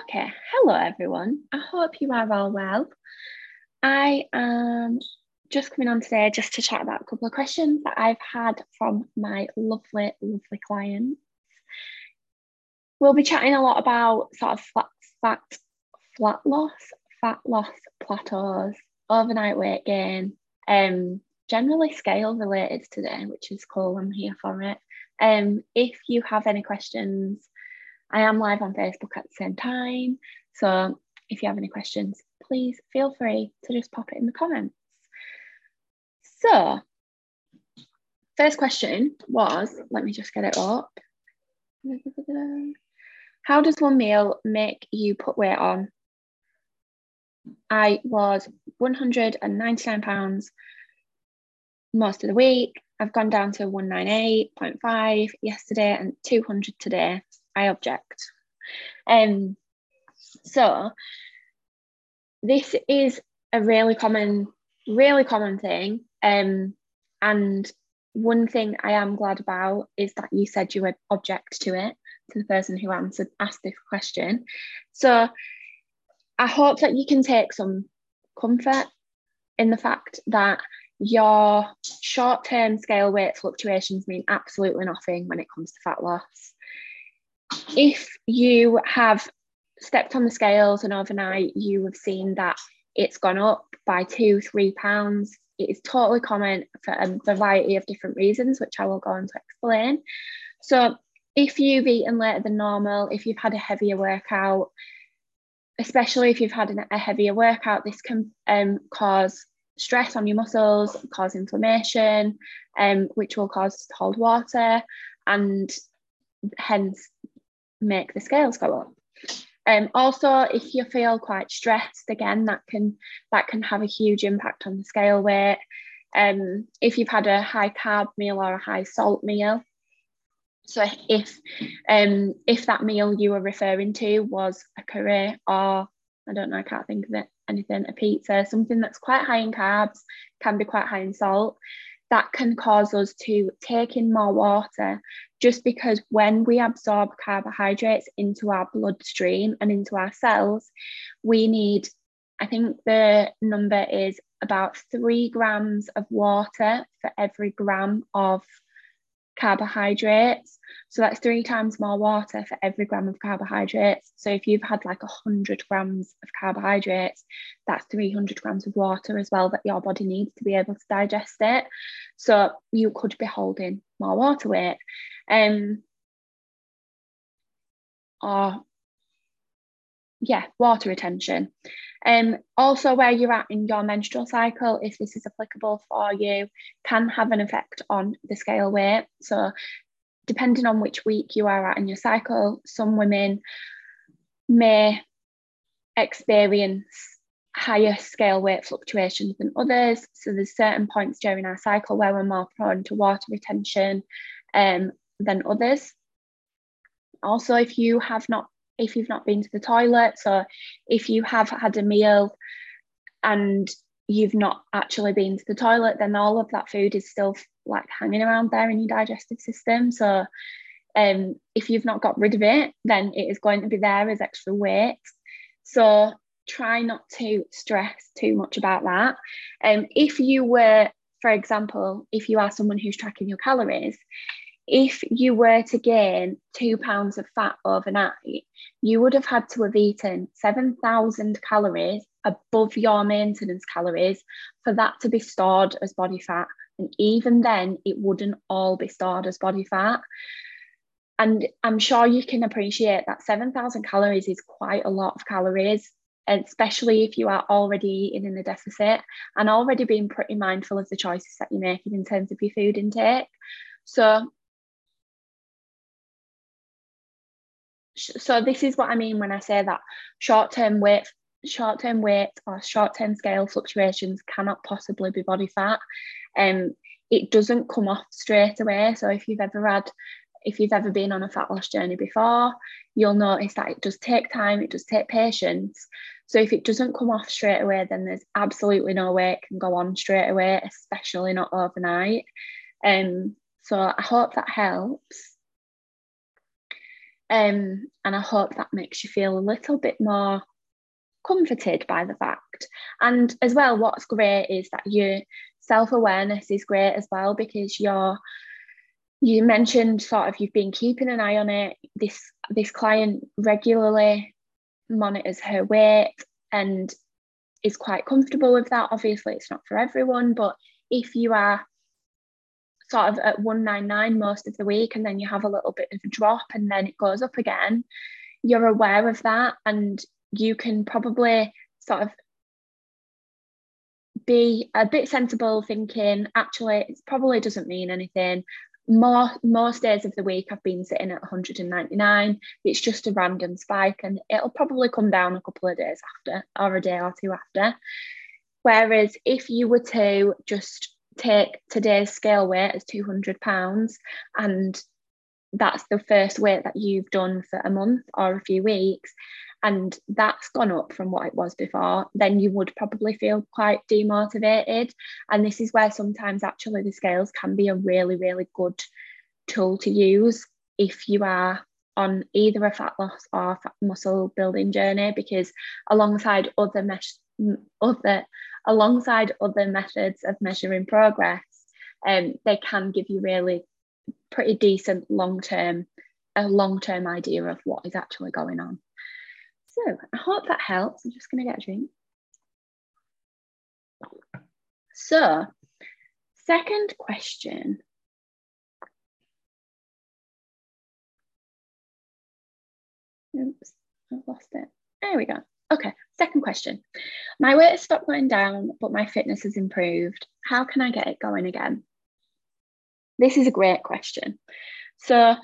Okay, hello everyone. I hope you are all well. I am just coming on today just to chat about a couple of questions that I've had from my lovely, lovely clients. We'll be chatting a lot about sort of flat, fat, flat loss, fat loss plateaus, overnight weight gain, um, generally scale related today, which is cool. I'm here for it. Um, if you have any questions, I am live on Facebook at the same time. So if you have any questions, please feel free to just pop it in the comments. So, first question was let me just get it up. How does one meal make you put weight on? I was 199 pounds most of the week. I've gone down to 198.5 yesterday and 200 today. I object. Um, so this is a really common, really common thing. Um, and one thing I am glad about is that you said you would object to it to the person who answered asked this question. So I hope that you can take some comfort in the fact that your short term scale weight fluctuations mean absolutely nothing when it comes to fat loss. If you have stepped on the scales and overnight you have seen that it's gone up by two, three pounds, it is totally common for a variety of different reasons, which I will go on to explain. So, if you've eaten later than normal, if you've had a heavier workout, especially if you've had a heavier workout, this can um, cause stress on your muscles, cause inflammation, um, which will cause to hold water and hence make the scales go up. Um, also, if you feel quite stressed, again, that can that can have a huge impact on the scale weight. Um, if you've had a high carb meal or a high salt meal, so if um, if that meal you were referring to was a curry or I don't know, I can't think of it, anything, a pizza, something that's quite high in carbs, can be quite high in salt, that can cause us to take in more water just because when we absorb carbohydrates into our bloodstream and into our cells, we need, I think the number is about three grams of water for every gram of carbohydrates. So that's three times more water for every gram of carbohydrates. So if you've had like 100 grams of carbohydrates, that's 300 grams of water as well that your body needs to be able to digest it. So you could be holding more water weight. Um, or yeah, water retention. Um, also, where you're at in your menstrual cycle, if this is applicable for you, can have an effect on the scale weight. So, depending on which week you are at in your cycle, some women may experience higher scale weight fluctuations than others. So, there's certain points during our cycle where we're more prone to water retention um, than others. Also, if you have not if you've not been to the toilet. So if you have had a meal and you've not actually been to the toilet, then all of that food is still like hanging around there in your digestive system. So um, if you've not got rid of it, then it is going to be there as extra weight. So try not to stress too much about that. Um, if you were, for example, if you are someone who's tracking your calories, if you were to gain two pounds of fat overnight, you would have had to have eaten 7,000 calories above your maintenance calories for that to be stored as body fat. And even then, it wouldn't all be stored as body fat. And I'm sure you can appreciate that 7,000 calories is quite a lot of calories, especially if you are already eating in a deficit and already being pretty mindful of the choices that you're making in terms of your food intake. So so this is what I mean when I say that short-term weight short-term weight or short-term scale fluctuations cannot possibly be body fat. Um, it doesn't come off straight away. So if you've ever had, if you've ever been on a fat loss journey before, you'll notice that it does take time, it does take patience. So if it doesn't come off straight away, then there's absolutely no way it can go on straight away, especially not overnight. Um, so I hope that helps. Um, and I hope that makes you feel a little bit more comforted by the fact. And as well, what's great is that your self awareness is great as well because you're you mentioned sort of you've been keeping an eye on it. This this client regularly monitors her weight and is quite comfortable with that. Obviously, it's not for everyone, but if you are sort of at 199 most of the week and then you have a little bit of a drop and then it goes up again, you're aware of that and you can probably sort of be a bit sensible thinking actually it probably doesn't mean anything. More most days of the week I've been sitting at 199 it's just a random spike and it'll probably come down a couple of days after or a day or two after. Whereas if you were to just take today's scale weight as 200 pounds and that's the first weight that you've done for a month or a few weeks and that's gone up from what it was before, then you would probably feel quite demotivated. And this is where sometimes actually the scales can be a really, really good tool to use if you are on either a fat loss or fat muscle building journey, because alongside other mesh, other alongside other methods of measuring progress, um, they can give you really pretty decent long term a long term idea of what is actually going on. So I hope that helps. I'm just going to get a drink. So, second question. Oops, I've lost it. There we go. Okay, second question. My weight has stopped going down, but my fitness has improved. How can I get it going again? This is a great question. So,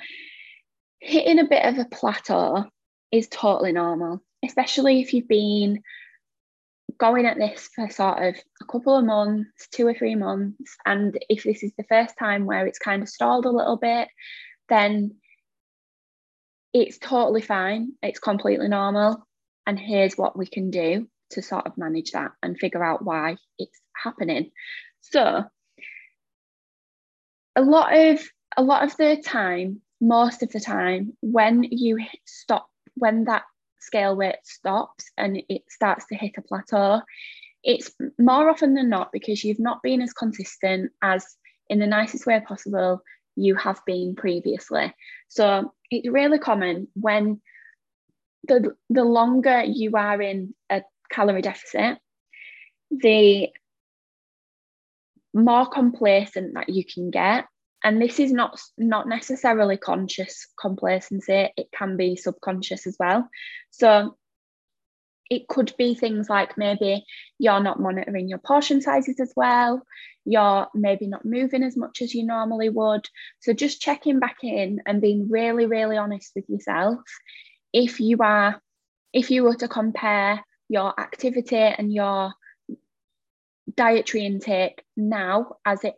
hitting a bit of a plateau is totally normal, especially if you've been going at this for sort of a couple of months, two or three months. And if this is the first time where it's kind of stalled a little bit, then it's totally fine. It's completely normal. And here's what we can do to sort of manage that and figure out why it's happening. So a lot of a lot of the time, most of the time, when you stop when that scale weight stops and it starts to hit a plateau, it's more often than not because you've not been as consistent as, in the nicest way possible, you have been previously. So it's really common when the, the longer you are in a calorie deficit, the more complacent that you can get. And this is not not necessarily conscious complacency. It can be subconscious as well. So it could be things like maybe you're not monitoring your portion sizes as well. You're maybe not moving as much as you normally would. So just checking back in and being really really honest with yourself if you are if you were to compare your activity and your dietary intake now as it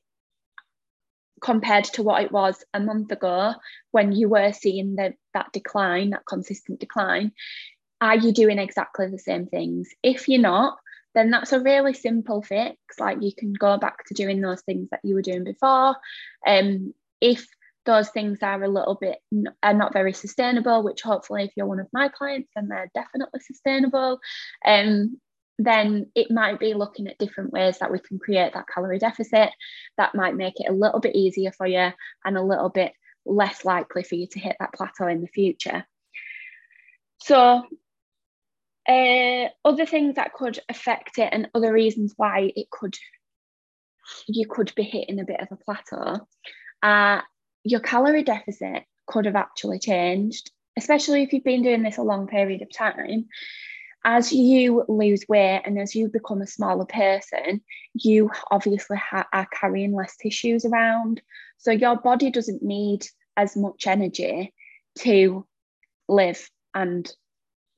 compared to what it was a month ago when you were seeing the, that decline, that consistent decline, are you doing exactly the same things? If you're not, then that's a really simple fix. Like you can go back to doing those things that you were doing before. Um, if those things are a little bit are not very sustainable, which hopefully if you're one of my clients, then they're definitely sustainable. Um, then it might be looking at different ways that we can create that calorie deficit that might make it a little bit easier for you and a little bit less likely for you to hit that plateau in the future. So, uh, other things that could affect it and other reasons why it could you could be hitting a bit of a plateau, uh, your calorie deficit could have actually changed, especially if you've been doing this a long period of time as you lose weight and as you become a smaller person, you obviously ha- are carrying less tissues around. So your body doesn't need as much energy to live and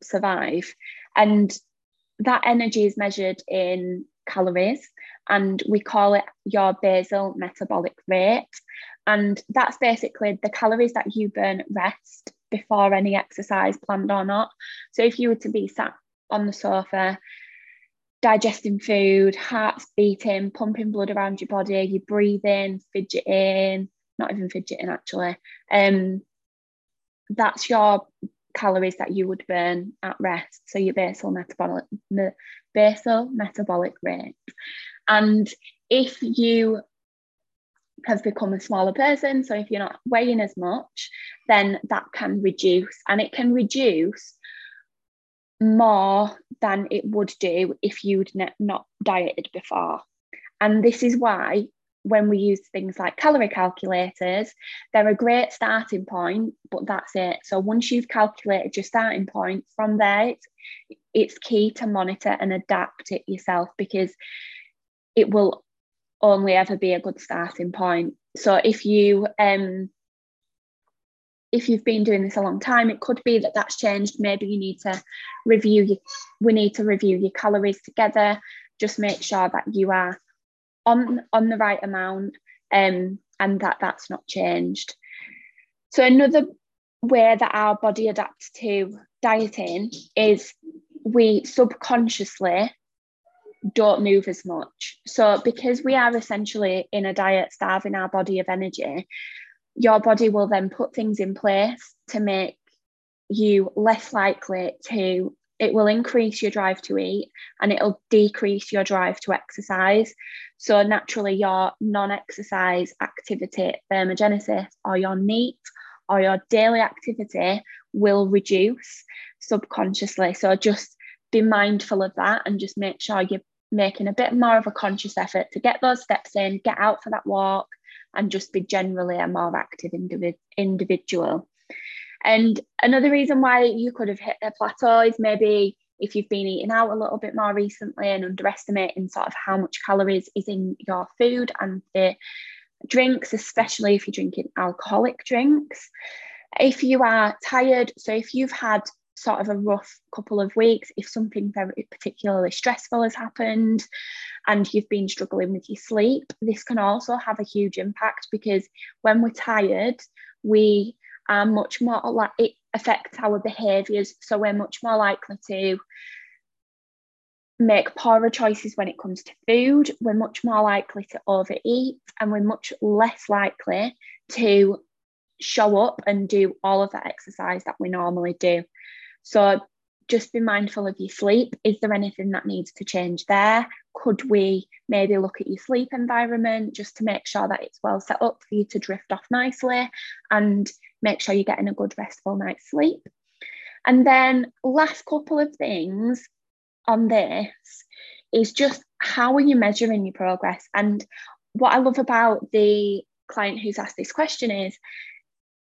survive. And that energy is measured in calories, and we call it your basal metabolic rate. And that's basically the calories that you burn at rest before any exercise planned or not. So if you were to be sat on the sofa, digesting food, heart's beating, pumping blood around your body, you're breathing, fidgeting, not even fidgeting actually. Um, that's your calories that you would burn at rest. So your basal metabolic basal metabolic rate. And if you have become a smaller person, so if you're not weighing as much, then that can reduce and it can reduce more than it would do if you'd not dieted before. And this is why when we use things like calorie calculators, they're a great starting point, but that's it. So once you've calculated your starting point, from there, it's, it's key to monitor and adapt it yourself because it will only ever be a good starting point. So if you um, if you've been doing this a long time, it could be that that's changed. Maybe you need to review your, we need to review your calories together. Just make sure that you are on on the right amount um, and that that's not changed. So another way that our body adapts to dieting is we subconsciously don't move as much. So because we are essentially in a diet starving our body of energy, your body will then put things in place to make you less likely to it will increase your drive to eat and it'll decrease your drive to exercise. So, naturally, your non exercise activity, thermogenesis, or your NEAT or your daily activity will reduce subconsciously. So, just be mindful of that and just make sure you're making a bit more of a conscious effort to get those steps in, get out for that walk, and just be generally a more active individ- individual. And another reason why you could have hit a plateau is maybe if you've been eating out a little bit more recently and underestimating sort of how much calories is in your food and the drinks, especially if you're drinking alcoholic drinks. If you are tired, so if you've had sort of a rough couple of weeks, if something very particularly stressful has happened and you've been struggling with your sleep, this can also have a huge impact because when we're tired, we are much more like it affects our behaviors. So we're much more likely to make poorer choices when it comes to food. We're much more likely to overeat and we're much less likely to show up and do all of that exercise that we normally do. So just be mindful of your sleep. Is there anything that needs to change there? Could we maybe look at your sleep environment just to make sure that it's well set up for you to drift off nicely and make sure you're getting a good restful night's sleep. And then, last couple of things on this is just how are you measuring your progress? And what I love about the client who's asked this question is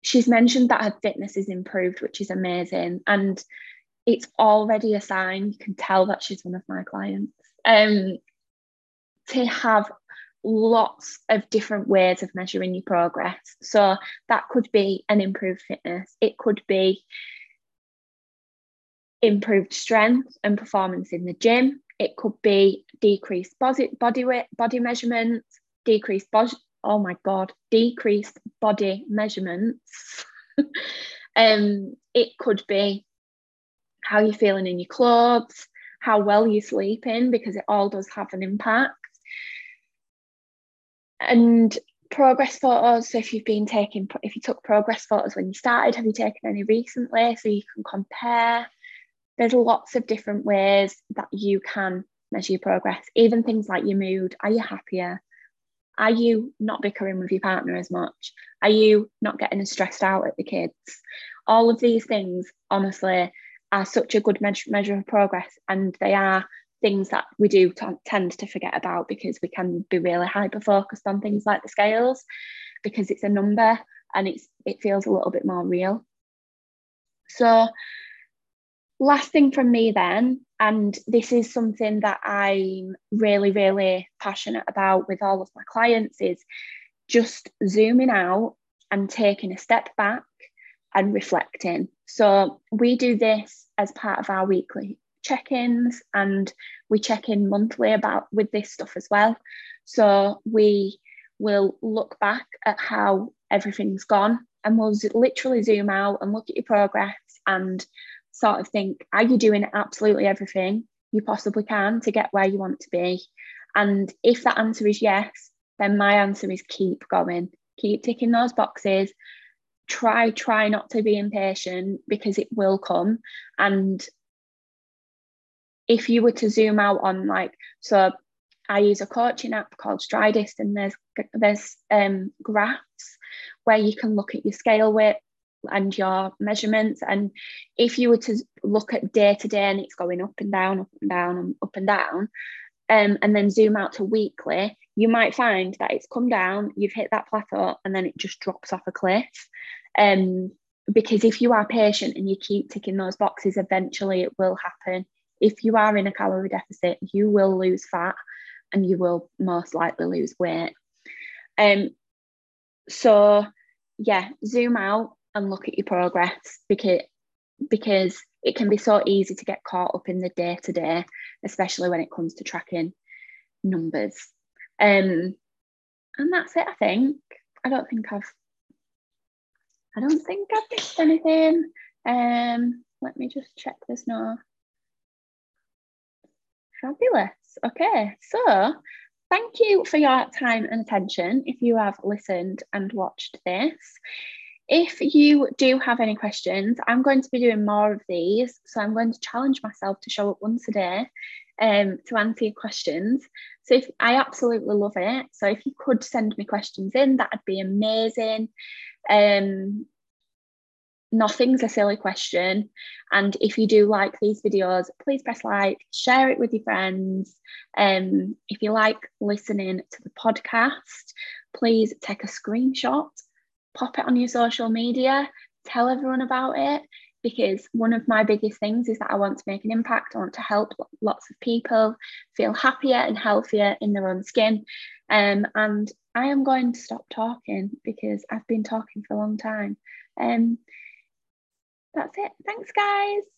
she's mentioned that her fitness is improved, which is amazing. And it's already a sign, you can tell that she's one of my clients. Um, to have lots of different ways of measuring your progress. So that could be an improved fitness, it could be improved strength and performance in the gym, it could be decreased body, body weight, body measurements, decreased body, oh my God, decreased body measurements. um, it could be how you're feeling in your clothes, how well you're sleeping, because it all does have an impact. And progress photos so if you've been taking if you took progress photos when you started have you taken any recently? So you can compare. There's lots of different ways that you can measure your progress even things like your mood. Are you happier are you not bickering with your partner as much? Are you not getting as stressed out at the kids? All of these things honestly are such a good measure measure of progress and they are things that we do t- tend to forget about because we can be really hyper focused on things like the scales because it's a number and it's it feels a little bit more real. So last thing from me then and this is something that i'm really really passionate about with all of my clients is just zooming out and taking a step back and reflecting. So we do this as part of our weekly check-ins and we check in monthly about with this stuff as well. So we will look back at how everything's gone and we'll literally zoom out and look at your progress and sort of think are you doing absolutely everything you possibly can to get where you want to be? And if that answer is yes then my answer is keep going. Keep ticking those boxes. Try try not to be impatient because it will come. And if you were to zoom out on like so I use a coaching app called Stridist and there's there's um, graphs where you can look at your scale weight and your measurements. And if you were to look at day to day and it's going up and down up and down and up and down um, and then zoom out to weekly you might find that it's come down you've hit that plateau and then it just drops off a cliff. Um, because if you are patient and you keep ticking those boxes eventually it will happen. If you are in a calorie deficit you will lose fat and you will most likely lose weight. Um, so yeah zoom out and look at your progress because because it can be so easy to get caught up in the day to day, especially when it comes to tracking numbers. Um, and that's it, I think. I don't think I've I don't think I've missed anything. Um, let me just check this now. Fabulous. Okay, so thank you for your time and attention if you have listened and watched this. If you do have any questions, I'm going to be doing more of these. So I'm going to challenge myself to show up once a day um, to answer your questions. So if I absolutely love it. So if you could send me questions in, that'd be amazing. Um, nothing's a silly question. And if you do like these videos, please press like, share it with your friends. Um, if you like listening to the podcast, please take a screenshot pop it on your social media, tell everyone about it. Because one of my biggest things is that I want to make an impact. I want to help lots of people feel happier and healthier in their own skin. Um, and I am going to stop talking because I've been talking for a long time. Um, that's it. Thanks, guys.